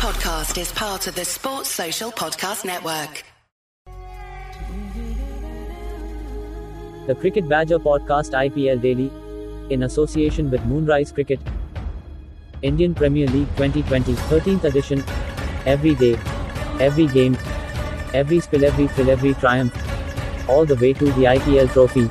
podcast is part of the Sports Social Podcast Network. The Cricket Badger Podcast IPL Daily, in association with Moonrise Cricket, Indian Premier League 2020 13th edition. Every day, every game, every spill, every thrill, every triumph, all the way to the IPL trophy.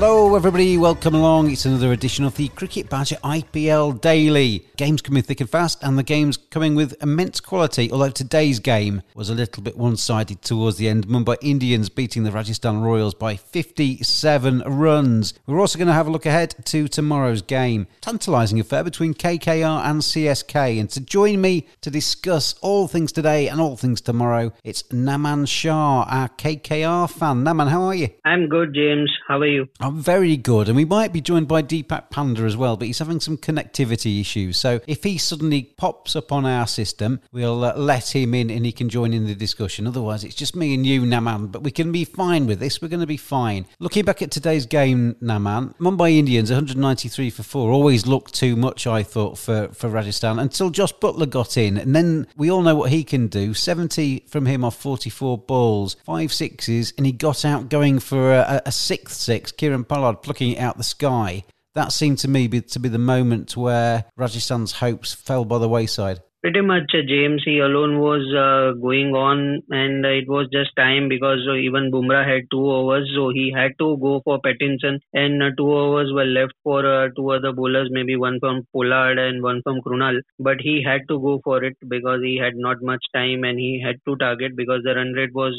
Hello, everybody. Welcome along. It's another edition of the Cricket Badger IPL Daily. Games coming thick and fast, and the games coming with immense quality. Although today's game was a little bit one sided towards the end. Mumbai Indians beating the Rajasthan Royals by 57 runs. We're also going to have a look ahead to tomorrow's game. Tantalising affair between KKR and CSK. And to join me to discuss all things today and all things tomorrow, it's Naman Shah, our KKR fan. Naman, how are you? I'm good, James. How are you? I'm very good, and we might be joined by Deepak Panda as well, but he's having some connectivity issues. So if he suddenly pops up on our system, we'll uh, let him in and he can join in the discussion. Otherwise, it's just me and you, Naman, but we can be fine with this. We're going to be fine. Looking back at today's game, Naman, Mumbai Indians 193 for four always looked too much, I thought, for, for Rajasthan until Jos Buttler got in. And then we all know what he can do 70 from him off 44 balls, five sixes, and he got out going for a, a sixth six. Kieron Pollard plucking out the sky. That seemed to me be, to be the moment where Rajasthan's hopes fell by the wayside. Pretty much, uh, James. He alone was uh, going on, and uh, it was just time because uh, even Bumrah had two overs, so he had to go for Pattinson, and uh, two overs were left for uh, two other bowlers, maybe one from Pollard and one from Krunal. But he had to go for it because he had not much time, and he had to target because the run rate was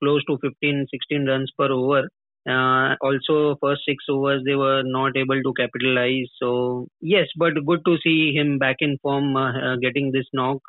close to 15, 16 runs per over. Uh, also, first six overs they were not able to capitalize. So yes, but good to see him back in form, uh, uh, getting this knock.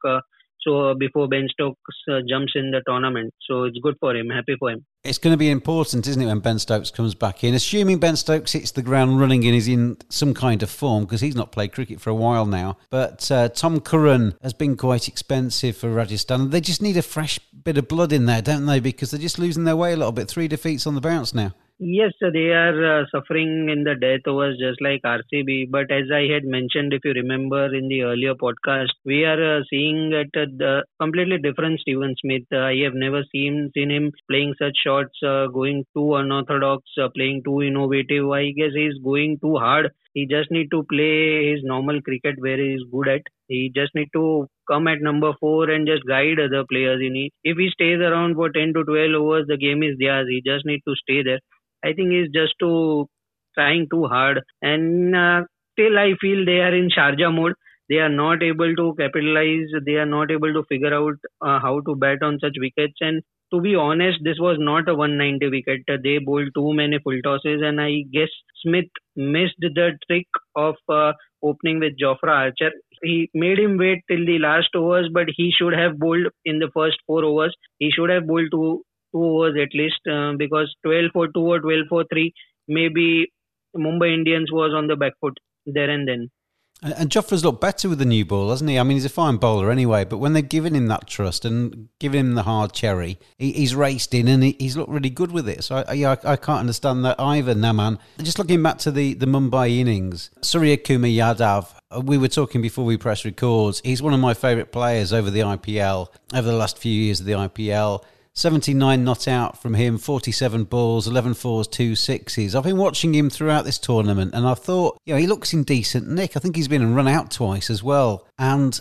Uh, so before Ben Stokes uh, jumps in the tournament, so it's good for him. Happy for him. It's going to be important, isn't it, when Ben Stokes comes back in? Assuming Ben Stokes hits the ground running and is in some kind of form, because he's not played cricket for a while now. But uh, Tom Curran has been quite expensive for Rajasthan. They just need a fresh bit of blood in there, don't they? Because they're just losing their way a little bit. Three defeats on the bounce now. Yes, they are uh, suffering in the death overs just like RCB. But as I had mentioned, if you remember in the earlier podcast, we are uh, seeing at uh, the completely different Steven Smith. Uh, I have never seen seen him playing such shots, uh, going too unorthodox, uh, playing too innovative. I guess he's going too hard. He just need to play his normal cricket where he is good at. He just need to come at number four and just guide other players in it. If he stays around for 10 to 12 overs, the game is theirs. He just need to stay there. I think he's just too trying too hard, and uh, still I feel they are in Sharjah mode. They are not able to capitalize. They are not able to figure out uh, how to bat on such wickets. And to be honest, this was not a 190 wicket. They bowled too many full tosses, and I guess Smith missed the trick of uh, opening with Jofra Archer. He made him wait till the last overs, but he should have bowled in the first four overs. He should have bowled two overs at least uh, because 12 for 2 or 12 for 3 maybe Mumbai Indians was on the back foot there and then. And, and looked better with the new ball, hasn't he? I mean, he's a fine bowler anyway, but when they've given him that trust and given him the hard cherry, he, he's raced in and he, he's looked really good with it. So, I, yeah, I, I, can't understand that either, Naman. Just looking back to the, the Mumbai innings, Suryakumar Yadav, uh, we were talking before we press records. He's one of my favourite players over the IPL, over the last few years of the IPL. 79 not out from him, 47 balls, 11 fours, 2 sixes. I've been watching him throughout this tournament and I thought, you know, he looks in decent nick. I think he's been run out twice as well. And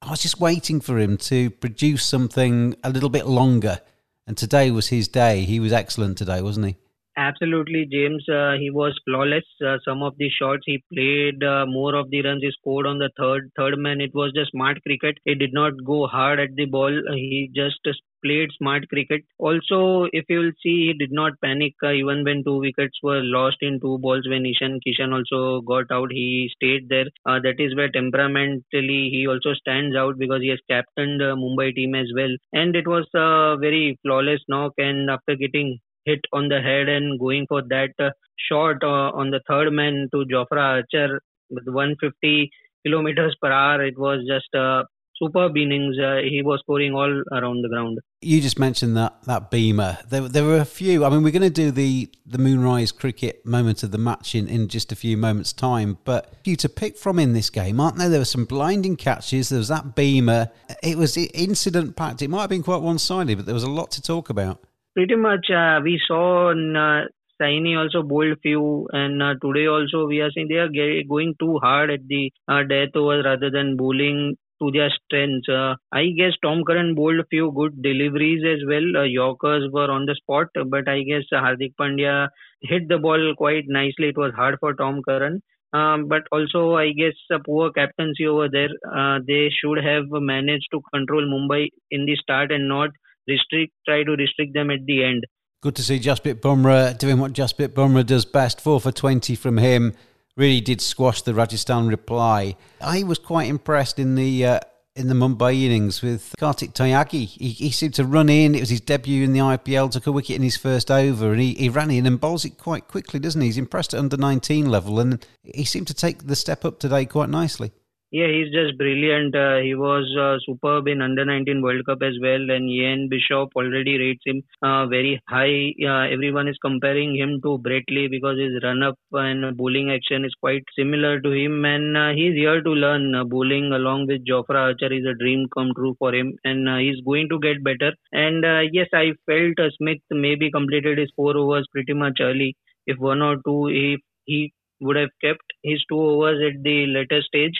I was just waiting for him to produce something a little bit longer. And today was his day. He was excellent today, wasn't he? Absolutely, James. Uh, he was flawless. Uh, some of the shots he played, uh, more of the runs he scored on the third third man. It was just smart cricket. He did not go hard at the ball. He just played smart cricket. Also, if you will see, he did not panic uh, even when two wickets were lost in two balls. When Ishan Kishan also got out, he stayed there. Uh, that is where temperamentally he also stands out because he has captained Mumbai team as well. And it was a very flawless knock. And after getting hit on the head and going for that uh, shot uh, on the third man to Jofra Archer with 150 kilometers per hour. It was just a superb innings. Uh, he was scoring all around the ground. You just mentioned that that beamer. There, there were a few. I mean, we're going to do the the Moonrise cricket moment of the match in, in just a few moments' time. But few to pick from in this game, aren't there? There were some blinding catches. There was that beamer. It was incident packed. It might have been quite one sided, but there was a lot to talk about. Pretty much, uh, we saw in, uh, Saini also bowled few, and uh, today also we are seeing they are going too hard at the uh, death overs rather than bowling to their strengths. Uh, I guess Tom Curran bowled a few good deliveries as well. Uh, Yorkers were on the spot, but I guess Hardik Pandya hit the ball quite nicely. It was hard for Tom Curran. Um, but also, I guess a poor captaincy over there. Uh, they should have managed to control Mumbai in the start and not restrict, try to restrict them at the end. Good to see Jasprit Bumrah doing what Jasprit Bumrah does best. Four for 20 from him. Really did squash the Rajasthan reply. I was quite impressed in the uh, in the Mumbai innings with Kartik Tyagi. He, he, seemed to run in. It was his debut in the IPL, took a wicket in his first over, and he, he ran in and bowls it quite quickly, doesn't he? He's impressed at under 19 level, and he seemed to take the step up today quite nicely. Yeah, he's just brilliant. Uh, he was uh, superb in Under 19 World Cup as well, and Ian Bishop already rates him uh, very high. Uh, everyone is comparing him to Brett Lee because his run up and bowling action is quite similar to him, and uh, he's here to learn. Uh, bowling along with Jofra Archer is a dream come true for him, and he's going to get better. And yes, I felt Smith maybe completed his four overs pretty much early. If one or two, if he would have kept his two overs at the later stage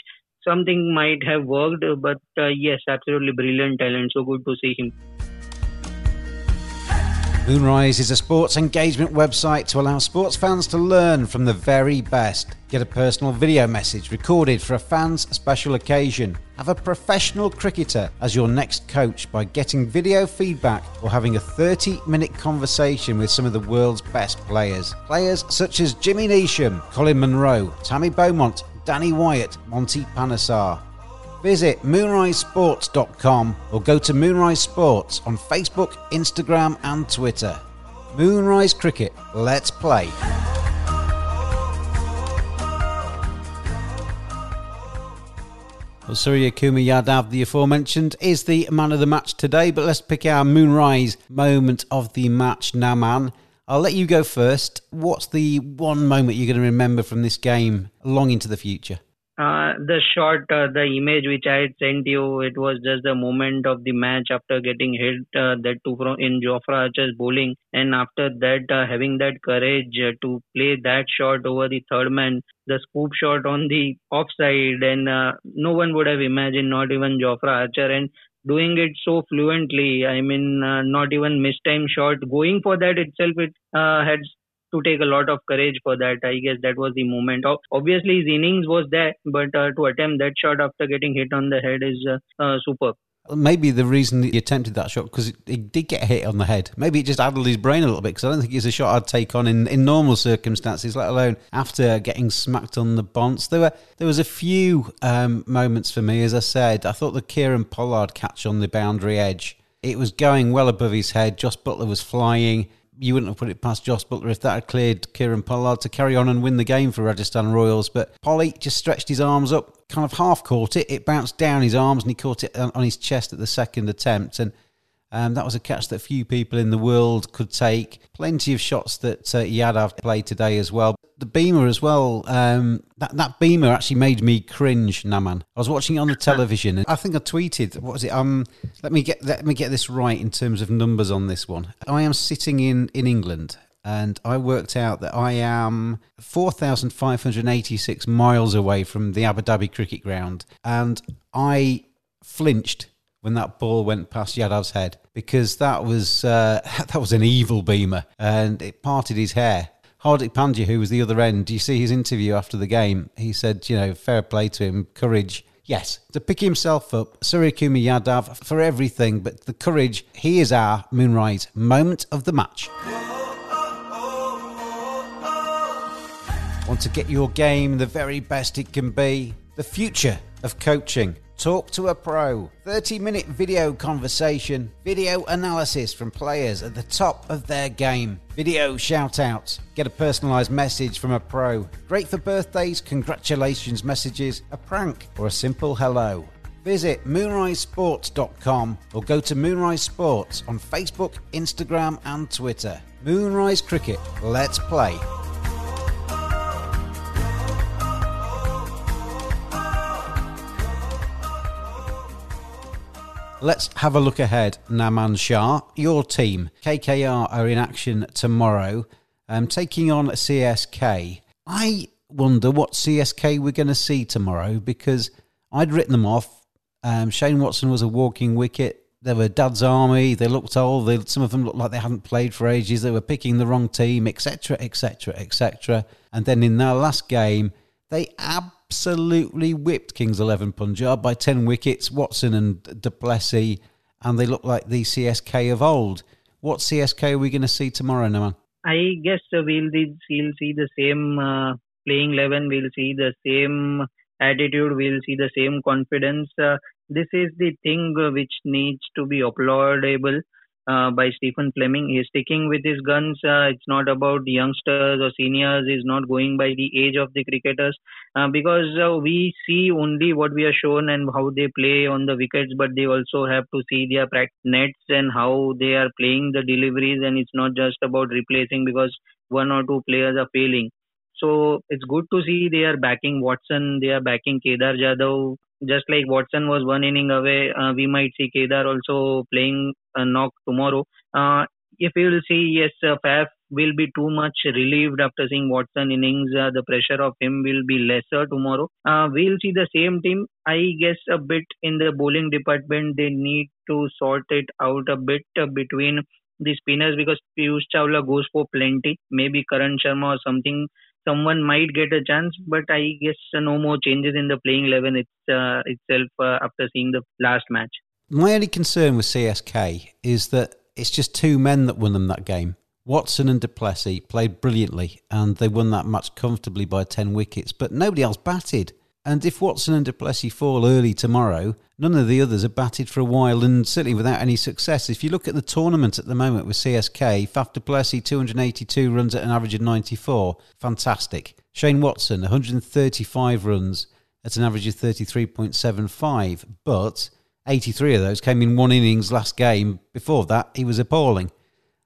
something might have worked, but uh, yes, absolutely brilliant talent. So good to see him. Moonrise is a sports engagement website to allow sports fans to learn from the very best. Get a personal video message recorded for a fan's special occasion. Have a professional cricketer as your next coach by getting video feedback or having a 30 minute conversation with some of the world's best players. Players such as Jimmy Neesham, Colin Munro, Tammy Beaumont, Danny Wyatt, Monty Panesar. Visit moonrisesports.com or go to Moonrise Sports on Facebook, Instagram, and Twitter. Moonrise Cricket, let's play. Well, Suryakumar Yadav, the aforementioned, is the man of the match today, but let's pick our Moonrise moment of the match, Naman. I'll let you go first. What's the one moment you're going to remember from this game long into the future? Uh, the shot, uh, the image which I had sent you, it was just the moment of the match after getting hit uh, that two from in Jofra Archer's bowling, and after that uh, having that courage uh, to play that shot over the third man, the scoop shot on the offside, and uh, no one would have imagined, not even Jofra Archer, and doing it so fluently. I mean, uh, not even mistime shot. Going for that itself, it uh, had to take a lot of courage for that. I guess that was the moment. Obviously, his innings was there, but uh, to attempt that shot after getting hit on the head is uh, uh, superb maybe the reason he attempted that shot because he did get hit on the head. Maybe it just addled his brain a little bit because I don't think it's a shot I'd take on in, in normal circumstances, let alone after getting smacked on the bonce. There were there was a few um, moments for me, as I said. I thought the Kieron Pollard catch on the boundary edge. It was going well above his head. Jos Buttler was flying you wouldn't have put it past Jos Buttler if that had cleared Kieron Pollard to carry on and win the game for Rajasthan Royals. But Polly just stretched his arms up, kind of half caught it. It bounced down his arms and he caught it on his chest at the second attempt. And um, that was a catch that few people in the world could take. Plenty of shots that uh, Yadav played today as well. The beamer as well. Um, that that beamer actually made me cringe, Naman. I was watching it on the television, and I think I tweeted. What was it? Um, let me get let me get this right in terms of numbers on this one. I am sitting in in England, and I worked out that I am 4,586 miles away from the Abu Dhabi cricket ground, and I flinched when that ball went past Yadav's head because that was uh, that was an evil beamer and it parted his hair. Hardik Pandya, who was the other end, do you see his interview after the game? He said, you know, fair play to him, courage. Yes, to pick himself up, Suryakumar Yadav for everything, but the courage, he is our Moonrise moment of the match. Want to get your game the very best it can be? The future of coaching Talk to a pro. 30 minute video conversation, video analysis from players at the top of their game, video shout outs, get a personalised message from a pro. Great for birthdays, congratulations messages, a prank, or a simple hello. Visit moonrisesports.com or go to Moonrise Sports on Facebook, Instagram, and Twitter. Moonrise Cricket, let's play. Let's have a look ahead, Naman Shah. Your team, KKR, are in action tomorrow, um, taking on CSK. I wonder what CSK we're going to see tomorrow because I'd written them off. Um, Shane Watson was a walking wicket. They were Dad's Army. They looked old. They, some of them looked like they hadn't played for ages. They were picking the wrong team, etc., etc., etc. And then in their last game, they absolutely whipped Kings 11 Punjab by 10 wickets, Watson and du Plessis, and they look like the CSK of old. What CSK are we going to see tomorrow, Naman? I guess uh, we'll, we'll see the same uh, playing 11, we'll see the same attitude, we'll see the same confidence. Uh, this is the thing uh, which needs to be applaudable uh, by Stephen Fleming. He's sticking with his guns. Uh, it's not about youngsters or seniors. He's not going by the age of the cricketers uh, because uh, we see only what we are shown and how they play on the wickets, but they also have to see their nets and how they are playing the deliveries. And it's not just about replacing because one or two players are failing. So it's good to see they are backing Watson, they are backing Kedar Jadhav, just like Watson was one inning away, uh, we might see Kedar also playing a knock tomorrow. Uh, if you will see, yes, uh, Faf will be too much relieved after seeing Watson innings. Uh, the pressure of him will be lesser tomorrow. Uh, we'll see the same team. I guess a bit in the bowling department, they need to sort it out a bit uh, between the spinners because Piyush Chawla goes for plenty. Maybe Karan Sharma or something someone might get a chance, but I guess uh, no more changes in the playing eleven it's, uh, itself uh, after seeing the last match. My only concern with CSK is that it's just two men that won them that game. Watson and du Plessis played brilliantly and they won that match comfortably by 10 wickets, but nobody else batted. And if Watson and du Plessis fall early tomorrow, none of the others have batted for a while and certainly without any success. If you look at the tournament at the moment with CSK, Faf du Plessis 282 runs at an average of 94. Fantastic. Shane Watson 135 runs at an average of 33.75. But 83 of those came in one innings last game. Before that, he was appalling.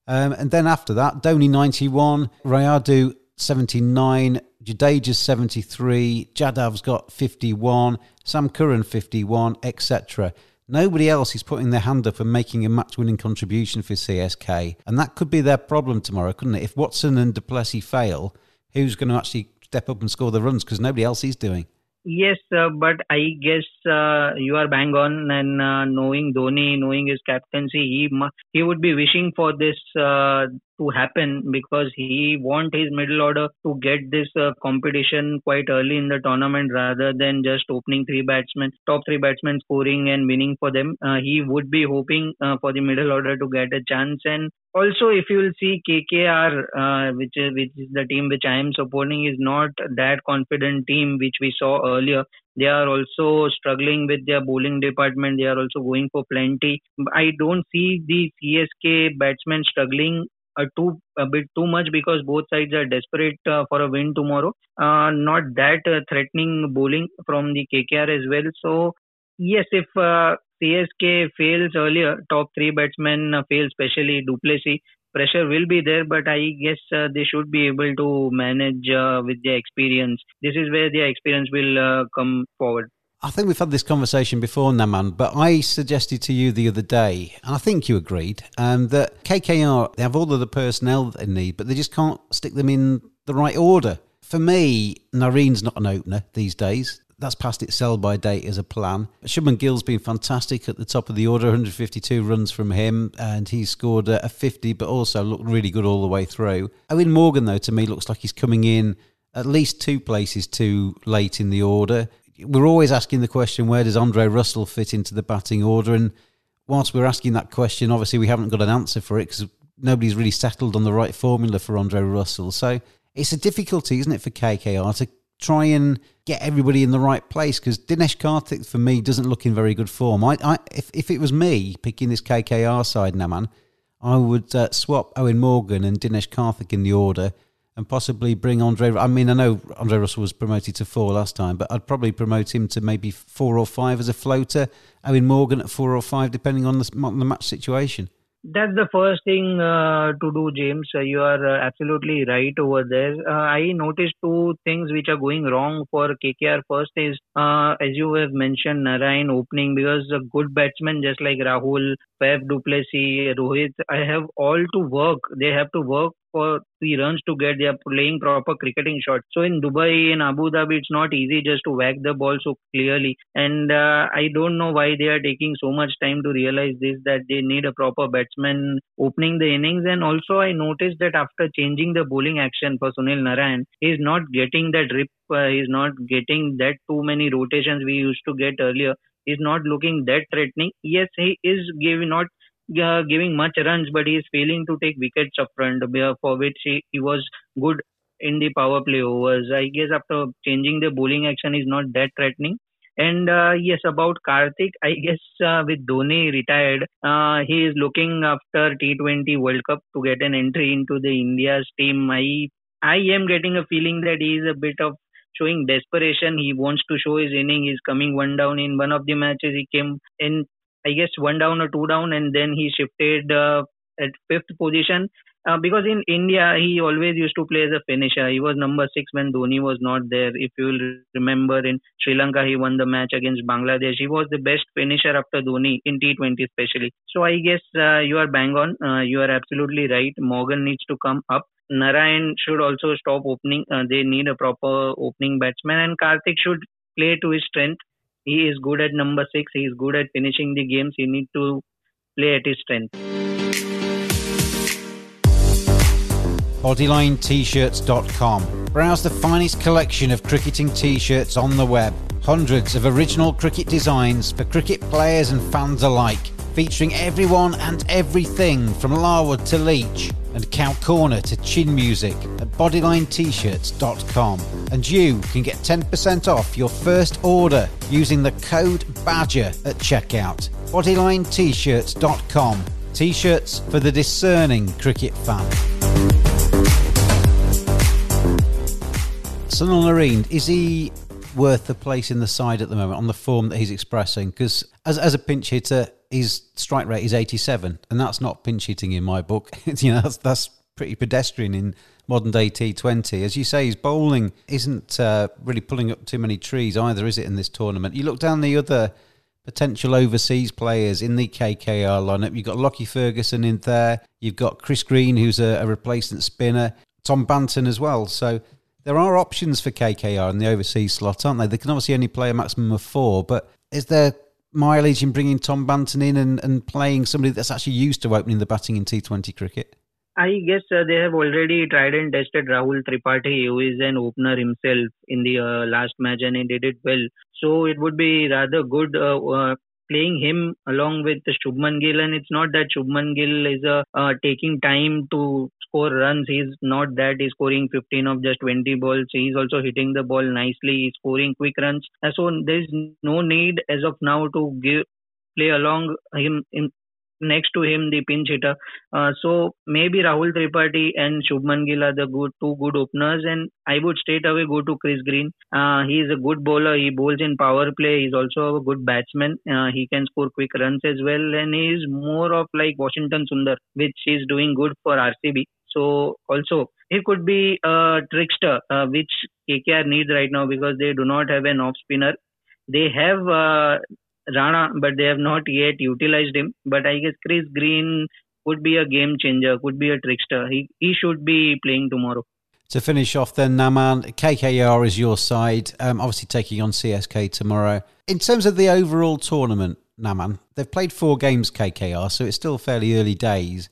Um, and then after that, Dhoni 91, Rayudu 79, Jadeja's 73, Jadhav's got 51, Sam Curran 51, etc. Nobody else is putting their hand up and making a match winning contribution for CSK. And that could be their problem tomorrow, couldn't it? If Watson and du Plessis fail, who's going to actually step up and score the runs? Because nobody else is doing. Yes, uh, but I guess uh, you are bang on. And uh, knowing Dhoni, knowing his captaincy, he he would be wishing for this uh, to happen because he want his middle order to get this uh, competition quite early in the tournament rather than just opening three batsmen, top three batsmen scoring and winning for them. Uh, he would be hoping uh, for the middle order to get a chance. And also, if you will see KKR, uh, which is which is the team which I am supporting, is not that confident team which we saw earlier. They are also struggling with their bowling department. They are also going for plenty. I don't see the CSK batsmen struggling uh, too a bit too much because both sides are desperate uh, for a win tomorrow. Uh, not that uh, threatening bowling from the KKR as well. So yes, if uh, CSK fails earlier, top three batsmen uh, fail, especially du Plessis, pressure will be there. But I guess they should be able to manage with their experience. This is where their experience will come forward. I think we've had this conversation before, Naman, but I suggested to you the other day, and I think you agreed, um, that KKR, they have all of the personnel they need, but they just can't stick them in the right order. For me, Narine's not an opener these days. That's past its sell by date as a plan. Shubman Gill's been fantastic at the top of the order, 152 runs from him, and he's scored a 50, but also looked really good all the way through. Eoin Morgan, though, to me, looks like he's coming in at least two places too late in the order we're always asking the question where does Andre Russell fit into the batting order? And whilst we're asking that question, obviously we haven't got an answer for it because nobody's really settled on the right formula for Andre Russell. So it's a difficulty, isn't it, for KKR to try and get everybody in the right place because Dinesh Karthik for me doesn't look in very good form. I, I if if it was me picking this KKR side, Naman, I would uh, swap Eoin Morgan and Dinesh Karthik in the order and possibly bring Andre. I mean, I know Andre Russell was promoted to four last time, but I'd probably promote him to maybe four or five as a floater. I mean, Morgan at four or five, depending on the, on the match situation. That's the first thing uh, to do, James. Uh, you are uh, absolutely right over there. Uh, I noticed two things which are going wrong for KKR. First is, uh, as you have mentioned, Narine opening because a good batsman just like Rahul, Faf du Plessis, Rohit, I have all to work. They have to work for three runs to get. They are playing proper cricketing shots. So in Dubai, in Abu Dhabi, it's not easy just to whack the ball so clearly. And uh, I don't know why they are taking so much time to realize this that they need a proper batsman opening the innings. And also, I noticed that after changing the bowling action for Sunil Narine, he's not getting that rip. Uh, he's not getting that too many rotations we used to get earlier. He's not looking that threatening. Yes, he is giving not uh, giving much runs, but he is failing to take wickets up front, for which he, he was good in the power play overs. I guess after changing the bowling action is not that threatening. And uh, yes, about Karthik, I guess uh, with Dhoni retired, uh, he is looking after T20 World Cup to get an entry into the India's team. I I am getting a feeling that he is a bit of showing desperation. He wants to show his inning. He's coming one down in one of the matches. He came in I guess one down or two down, and then he shifted uh, at fifth position. Uh, because in India, he always used to play as a finisher. He was number six when Dhoni was not there. If you will remember, in Sri Lanka, he won the match against Bangladesh. He was the best finisher after Dhoni in T20 especially. So I guess uh, you are bang on. Uh, you are absolutely right. Morgan needs to come up. Narayan should also stop opening. Uh, they need a proper opening batsman, and Karthik should play to his strength he is good at number six. He is good at finishing the games. He need to play at his strength. BodylineT-shirts.com. Browse the finest collection of cricketing t-shirts on the web. Hundreds of original cricket designs for cricket players and fans alike, featuring everyone and everything from Larwood to Leach and Cow Corner to Chin Music at BodylineT-shirts.com. And you can get 10% off your first order using the code BADGER at checkout. BodylineT-shirts.com. T-shirts for the discerning cricket fan. Sunil Narine, is he worth the place in the side at the moment on the form that he's expressing? Because as, as a pinch hitter, his strike rate is 87, and that's not pinch hitting in my book. you know, that's, that's pretty pedestrian in modern day T20. As you say, his bowling isn't uh, really pulling up too many trees either, is it, in this tournament? You look down the other potential overseas players in the KKR lineup. You've got Lockie Ferguson in there. You've got Chris Green, who's a, a replacement spinner. Tom Banton as well. So there are options for KKR in the overseas slot, aren't they? They can obviously only play a maximum of four, but is there mileage in bringing Tom Banton in and, and playing somebody that's actually used to opening the batting in T20 cricket? I guess uh, they have already tried and tested Rahul Tripathi, who is an opener himself in the uh, last match, and he did it well. So it would be rather good uh, uh playing him along with Shubman Gill, and it's not that Shubman Gill is uh, uh, taking time to score runs. He's not that. He's scoring 15 of just 20 balls. He's also hitting the ball nicely. He's scoring quick runs. So there's no need as of now to give play along him in, next to him the pinch hitter. Uh, so maybe Rahul Tripathi and Shubman Gill are the good two good openers, and I would straight away go to Chris Green. Uh, he is a good bowler. He bowls in power play. He's also a good batsman. Uh, he can score quick runs as well, and he is more of like Washington Sundar, which is doing good for RCB. So also he could be a trickster, uh, which KKR needs right now because they do not have an off spinner. They have uh, Rana, but they have not yet utilized him. But I guess Chris Green could be a game changer, could be a trickster. He he should be playing tomorrow. To finish off, then Naman KKR is your side, um, obviously taking on CSK tomorrow. In terms of the overall tournament, Naman, they've played four games KKR, so it's still fairly early days.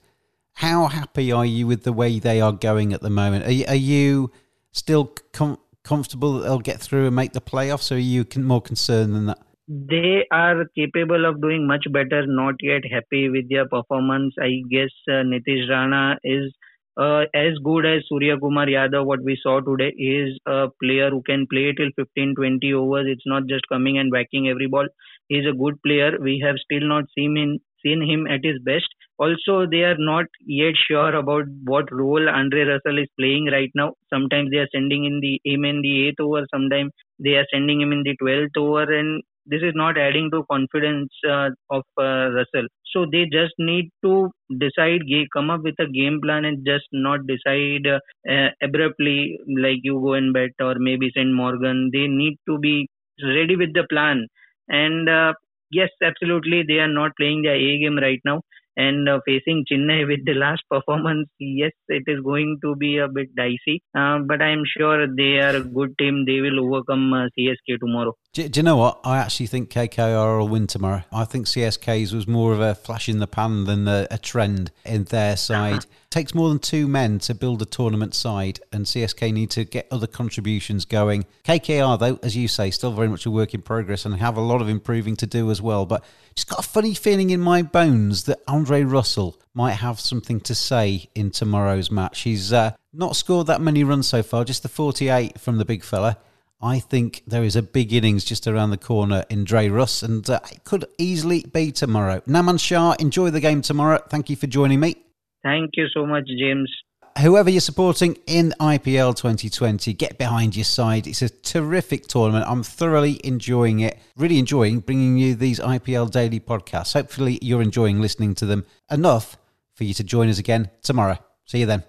How happy are you with the way they are going at the moment? Are you, are you still com- comfortable that they'll get through and make the playoffs, or are you more concerned than that? They are capable of doing much better. Not yet happy with their performance. I guess uh, Nitish Rana is uh, as good as Suryakumar Yadav, what we saw today, is a player who can play till 15 20 overs. It's not just coming and whacking every ball. He's a good player. We have still not seen him seen him at his best. Also, they are not yet sure about what role Andre Russell is playing right now. Sometimes they are sending in the him in the eighth over. Sometimes they are sending him in the twelfth over, and this is not adding to confidence uh, of uh, Russell. So they just need to decide, come up with a game plan, and just not decide uh, abruptly like you go and bet or maybe send Morgan. They need to be ready with the plan. And uh, yes, absolutely, they are not playing their A game right now and uh, facing Chennai with the last performance, yes, it is going to be a bit dicey. Uh, but I'm sure they are a good team. They will overcome uh, CSK tomorrow. Do, do, you know what? I actually think KKR will win tomorrow. I think CSK's was more of a flash in the pan than a, a trend in their side. Uh-huh. Takes more than two men to build a tournament side, and CSK need to get other contributions going. KKR, though, as you say, still very much a work in progress and have a lot of improving to do as well. But just got a funny feeling in my bones that Andre Russell might have something to say in tomorrow's match. He's uh, not scored that many runs so far, just the 48 from the big fella. I think there is a big innings just around the corner in Dre Russ, and uh, it could easily be tomorrow. Naman Shah, enjoy the game tomorrow. Thank you for joining me. Thank you so much, James whoever you're supporting in IPL 2020, get behind your side. It's a terrific tournament. I'm thoroughly enjoying it. Really enjoying bringing you these IPL daily podcasts. Hopefully, you're enjoying listening to them enough for you to join us again tomorrow. See you then.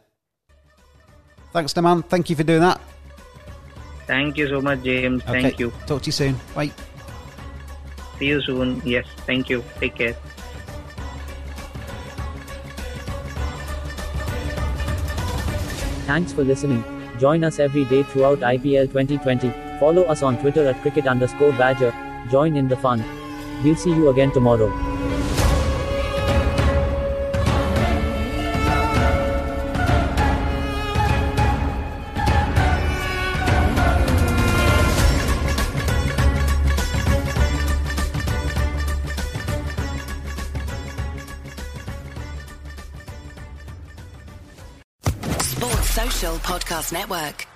Thanks, Naman. Thank you for doing that. Thank you so much, James. Okay. Thank you. Talk to you soon. Bye. See you soon. Yes. Thank you. Take care. Thanks for listening. Join us every day throughout IPL 2020. Follow us on Twitter at cricket underscore badger. Join in the fun. We'll see you again tomorrow. Network.